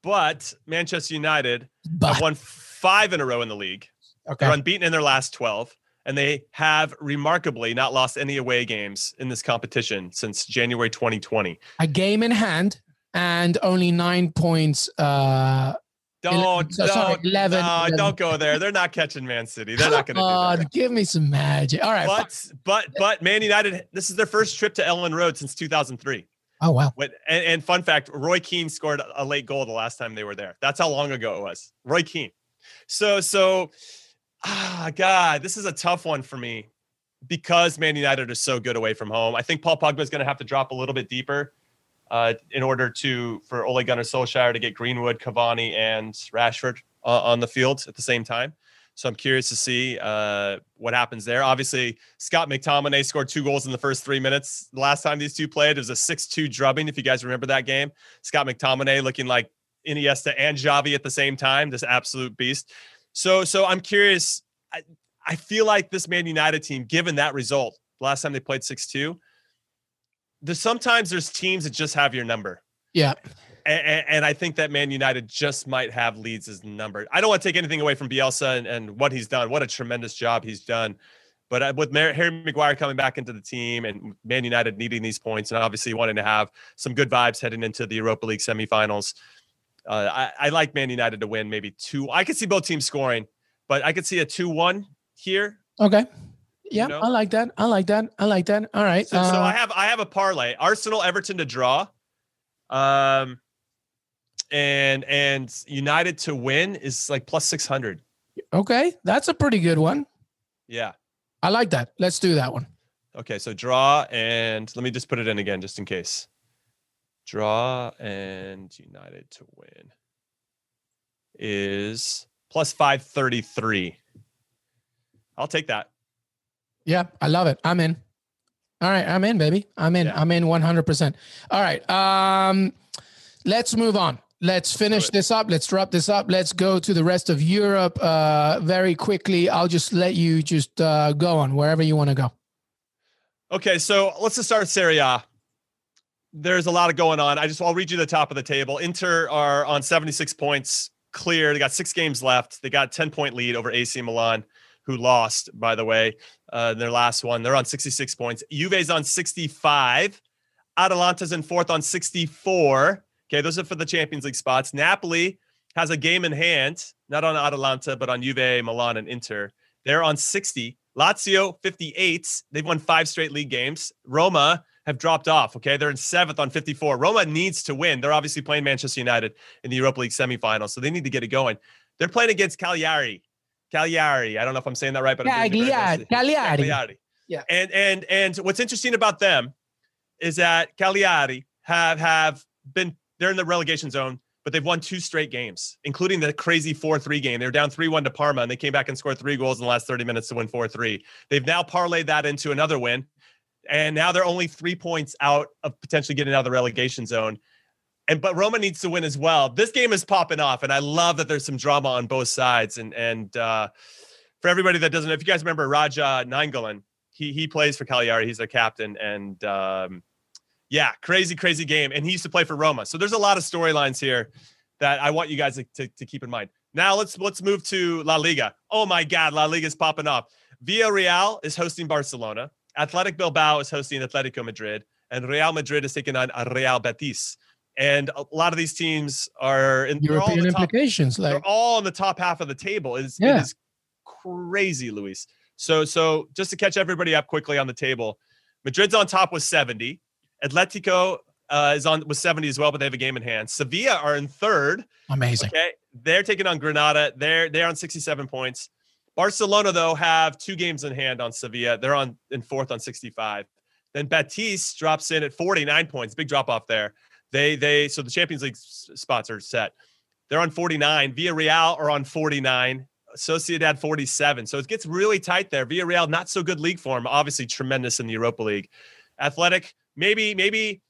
But Manchester United But have won five in a row in the league. okay, They're unbeaten in their last 12. And they have remarkably not lost any away games in this competition since January 2020. a game in hand and only nine points. Uh, Don't, so- sorry, don't, 11, no, 11. don't go there. They're not catching Man City. They're not going to do that. Give me some magic. All right. fine. But but but Man United, this is their first trip to Elland Road since 2003. Oh wow. When, and, and fun fact, Roy Keane scored a late goal the last time they were there. That's how long ago it was. Roy Keane. So so ah God, this is a tough one for me because Man United is so good away from home. I think Paul Pogba is going to have to drop a little bit deeper uh, in order to for Ole Gunnar Solskjaer to get Greenwood, Cavani, and Rashford uh, on the field at the same time. So I'm curious to see uh, what happens there. Obviously, Scott McTominay scored two goals in the first three minutes. The last time these two played, it was a 6-2 drubbing. If you guys remember that game, Scott McTominay looking like Iniesta and Xavi at the same time, this absolute beast. So, so I'm curious. I, I feel like this Man United team, given that result, last time they played 6-2, there's sometimes there's teams that just have your number. Yeah. And, and I think that Man United just might have Leeds' as number. I don't want to take anything away from Bielsa and, and what he's done. What a tremendous job he's done. But uh, with Harry Maguire coming back into the team and Man United needing these points and obviously wanting to have some good vibes heading into the Europa League semifinals, uh, I, I like Man United to win maybe two. I could see both teams scoring, but I could see a 2 1 here. Okay. Yeah, know? I like that. I like that. I like that. All right. So, so uh, I have I have a parlay: Arsenal, Everton to draw, um, and and United to win is like plus six hundred. okay, that's a pretty good one. Yeah. I like that. Let's do that one. Okay. So draw and let me just put it in again just in case. Draw and United to win is plus five thirty three. I'll take that. Yeah, I love it. I'm in. All right, I'm in, baby. I'm in. Yeah. I'm in 100%. All right. Um let's move on. Let's finish this up. Let's wrap this up. Let's go to the rest of Europe uh very quickly. I'll just let you just uh go on wherever you want to go. Okay, so let's just start with Serie A. There's a lot of going on. I just I'll read you the top of the table. Inter are on 76 points, clear. They got six games left. They got 10 point lead over AC Milan, who lost, by the way, uh, their last one. They're on 66 points. Juve's on 65. Atalanta's in fourth on 64. Okay, those are for the Champions League spots. Napoli has a game in hand, not on Atalanta, but on Juve, Milan, and Inter. They're on 60. Lazio, 58. They've won five straight league games. Roma have dropped off. Okay. They're in seventh on 54. Roma needs to win. They're obviously playing Manchester United in the Europa League semifinals, so they need to get it going. They're playing against Cagliari. Cagliari. I don't know if I'm saying that right, but I'm doing it very Cagliari. Cagliari. Cagliari. Yeah. And and and what's interesting about them is that Cagliari have have been they're in the relegation zone, but they've won two straight games, including the crazy 4 3 game. They were down 3 1 to Parma, and they came back and scored three goals in the last 30 minutes to win 4 3. They've now parlayed that into another win, and now they're only three points out of potentially getting out of the relegation zone. And but Roma needs to win as well. This game is popping off, and I love that there's some drama on both sides. And and uh, for everybody that doesn't know, if you guys remember Radja Nainggolan, he he plays for Cagliari. He's their captain, and um, yeah, crazy, crazy game. And he used to play for Roma. So there's a lot of storylines here that I want you guys to, to, to, keep in mind. Now let's let's move to La Liga. Oh my God, La Liga is popping off. Villarreal is hosting Barcelona. Athletic Bilbao is hosting Atletico Madrid, and Real Madrid is taking on Real Betis. And a lot of these teams are in European the implications. Top, like they're all on the top half of the table. It is, yeah. it is crazy, Luis. So so just to catch everybody up quickly on the table, Madrid's on top with 70. Atletico uh, is on with 70 as well, but they have a game in hand. Sevilla are in third. Amazing. Okay. They're taking on Granada. They're they're on 67 points. Barcelona, though, have two games in hand on Sevilla. They're on in fourth on 65. Then Betis drops in at 49 points. Big drop off there. They they so the Champions League spots are set. They're on 49. Villarreal are on 49. Sociedad 47. So it gets really tight there. Villarreal not so good league form. Obviously tremendous in the Europa League. Athletic maybe maybe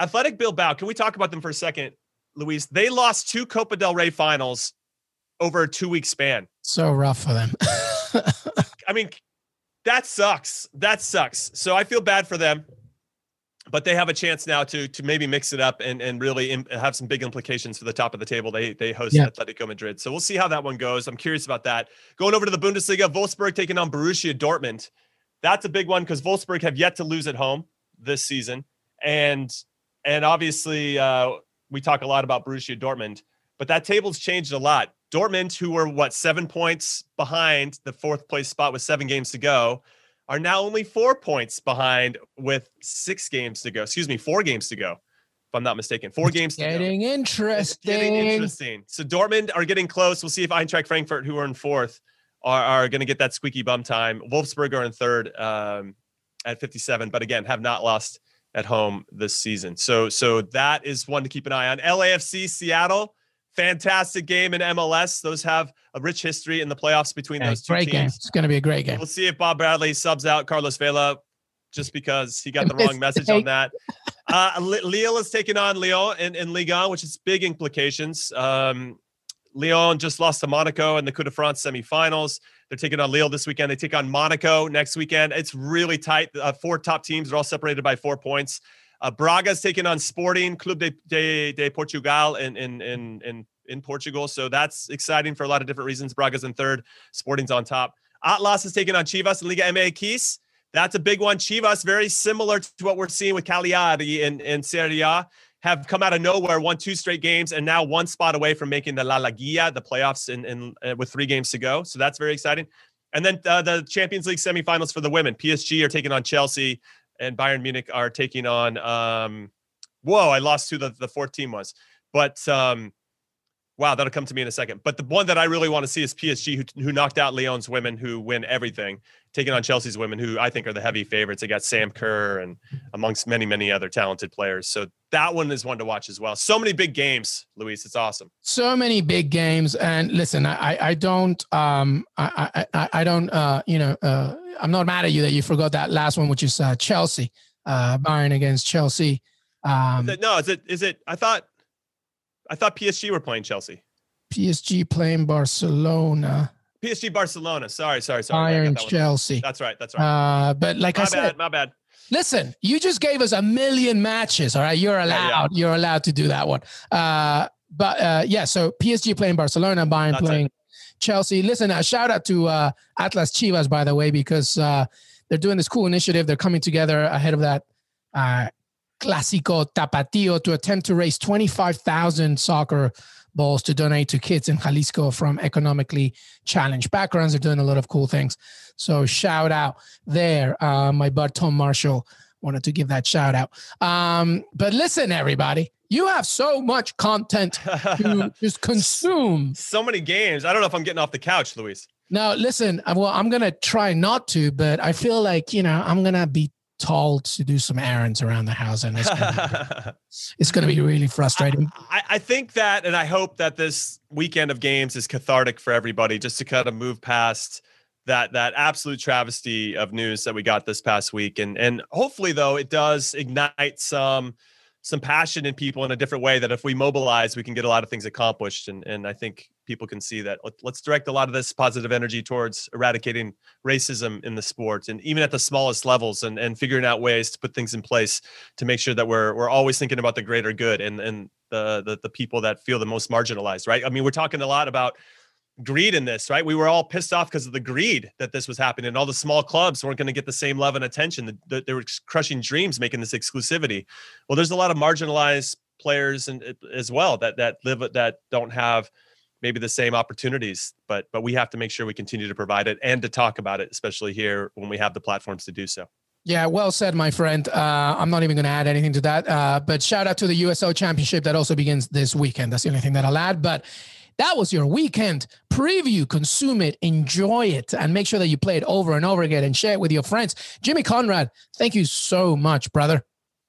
Athletic Bilbao. Can we talk about them for a second, Luis? They lost two Copa del Rey finals over a two week span. So rough for them. I mean, that sucks. That sucks. So I feel bad for them but they have a chance now to to maybe mix it up and and really Im- have some big implications for the top of the table. They they host yeah. Atletico Madrid, so we'll see how that one goes. I'm curious about that. Going over to the Bundesliga, Wolfsburg taking on Borussia Dortmund. That's a big one because Wolfsburg have yet to lose at home this season, and and obviously uh, we talk a lot about Borussia Dortmund, but that table's changed a lot. Dortmund, who were what seven points behind the fourth place spot with seven games to go, are now only four points behind with six games to go. Excuse me, four games to go. If I'm not mistaken, four it's games. Getting interesting. It's getting interesting. So Dortmund are getting close. We'll see if Eintracht Frankfurt, who are in fourth, are, are going to get that squeaky bum time. Wolfsburg are in third um, at 57, but again, have not lost at home this season. So so that is one to keep an eye on. LAFC Seattle fantastic game in MLS. Those have a rich history in the playoffs between yeah, those two great teams. Game. It's going to be a great game. We'll see if Bob Bradley subs out Carlos Vela just because he got the wrong message on that. Uh, Lille is taking on Lyon in, in Ligue 1, which is big implications. Um, Lyon just lost to Monaco in the Coupe de France semifinals. They're taking on Lille this weekend. They take on Monaco next weekend. It's really tight. Uh, four top teams are all separated by four points. Uh, Braga's taking on Sporting Club de, de, de Portugal in, in, in, in, in Portugal. So that's exciting for a lot of different reasons. Braga's in third, Sporting's on top. Atlas is taking on Chivas in Liga MX. That's a big one. Chivas, very similar to what we're seeing with Cagliari in, in Serie A, have come out of nowhere, won two straight games, and now one spot away from making the La Liguilla, the playoffs, in, in uh, with three games to go. So that's very exciting. And then uh, the Champions League semifinals for the women. PSG are taking on Chelsea and Bayern Munich are taking on. Um, whoa, I lost who the, the fourth team was, but um, wow, that'll come to me in a second. But the one that I really want to see is PSG, who, who knocked out Lyon's women, who win everything, taking on Chelsea's women, who I think are the heavy favorites. They got Sam Kerr and amongst many, many other talented players. So that one is one to watch as well. So many big games, Luis. It's awesome. So many big games. And listen, I, I don't, um, I, I, I don't, uh, you know, uh, I'm not mad at you that you forgot that last one, which is uh, Chelsea, uh, Bayern against Chelsea. Um, is it, no, is it? Is it? I thought, I thought PSG were playing Chelsea. PSG playing Barcelona. PSG Barcelona. Sorry, sorry, sorry. Bayern that Chelsea. That's right. That's right. Uh, but like my I bad, said, my bad. Listen, you just gave us a million matches. All right, you're allowed. Yeah, yeah. You're allowed to do that one. Uh, but uh, yeah, so PSG playing Barcelona, Bayern That's playing it. Chelsea. Listen, a shout out to uh, Atlas Chivas, by the way, because uh, they're doing this cool initiative. They're coming together ahead of that uh, Clásico Tapatío to attempt to raise 25,000 soccer balls to donate to kids in Jalisco from economically challenged backgrounds. They're doing a lot of cool things. So shout out there. Uh, my bud Tom Marshall wanted to give that shout out. Um, but listen, everybody, you have so much content to just consume. So many games. I don't know if I'm getting off the couch, Luis. Now, listen, uh, well, I'm going to try not to, but I feel like, you know, I'm going to be told to do some errands around the house, and it's gonna, it's going to be really frustrating. I, I think that, and I hope that this weekend of games is cathartic for everybody, just to kind of move past that that absolute travesty of news that we got this past week, and and hopefully though it does ignite some some passion in people in a different way that if we mobilize we can get a lot of things accomplished. And and i think people can see that let's direct a lot of this positive energy towards eradicating racism in the sport and even at the smallest levels and and figuring out ways to put things in place to make sure that we're we're always thinking about the greater good and and the the, the people that feel the most marginalized right? I mean we're talking a lot about greed in this, right? We were all pissed off because of the greed that this was happening. And all the small clubs weren't going to get the same love and attention. The, the, they were crushing dreams, making this exclusivity. Well, there's a lot of marginalized players and as well that that live that don't have maybe the same opportunities but but we have to make sure we continue to provide it and to talk about it especially here when we have the platforms to do so yeah, well said, my friend. Uh, I'm not even going to add anything to that. Uh, but shout out to the USL Championship that also begins this weekend. That's the only thing that I'll add. But that was your weekend preview. Consume it, enjoy it, and make sure that you play it over and over again and share it with your friends. Jimmy Conrad, thank you so much, brother.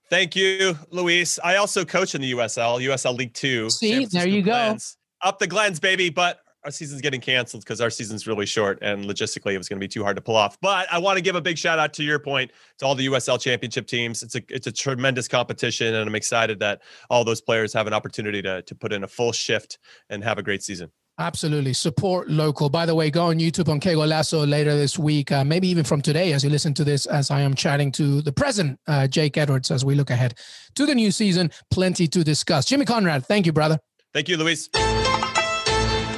Thank you, Luis. I also coach in the USL, USL League Two. See, there you Glens. go. Up the Glens, baby. But our season's getting canceled because our season's really short and logistically it was going to be too hard to pull off. But I want to give a big shout out to your point to all the USL championship teams. It's a it's a tremendous competition and I'm excited that all those players have an opportunity to to put in a full shift and have a great season. Absolutely. Support local. By the way, go on YouTube on Que Golazo later this week, uh, maybe even from today as you listen to this, as I am chatting to the present uh, Jake Edwards as we look ahead to the new season. Plenty to discuss. Jimmy Conrad, thank you, brother. Thank you, Luis.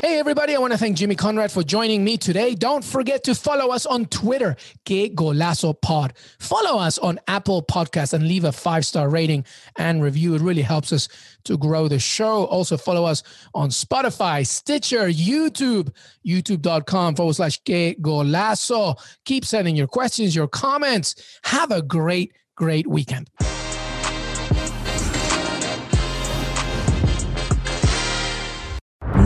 Hey, everybody. I want to thank Jimmy Conrad for joining me today. Don't forget to follow us on Twitter, Que Golazo Pod. Follow us on Apple Podcasts and leave a five star rating and review. It really helps us to grow the show. Also, follow us on Spotify, Stitcher, YouTube, youtube.com forward slash Que Golazo. Keep sending your questions, your comments. Have a great, great weekend.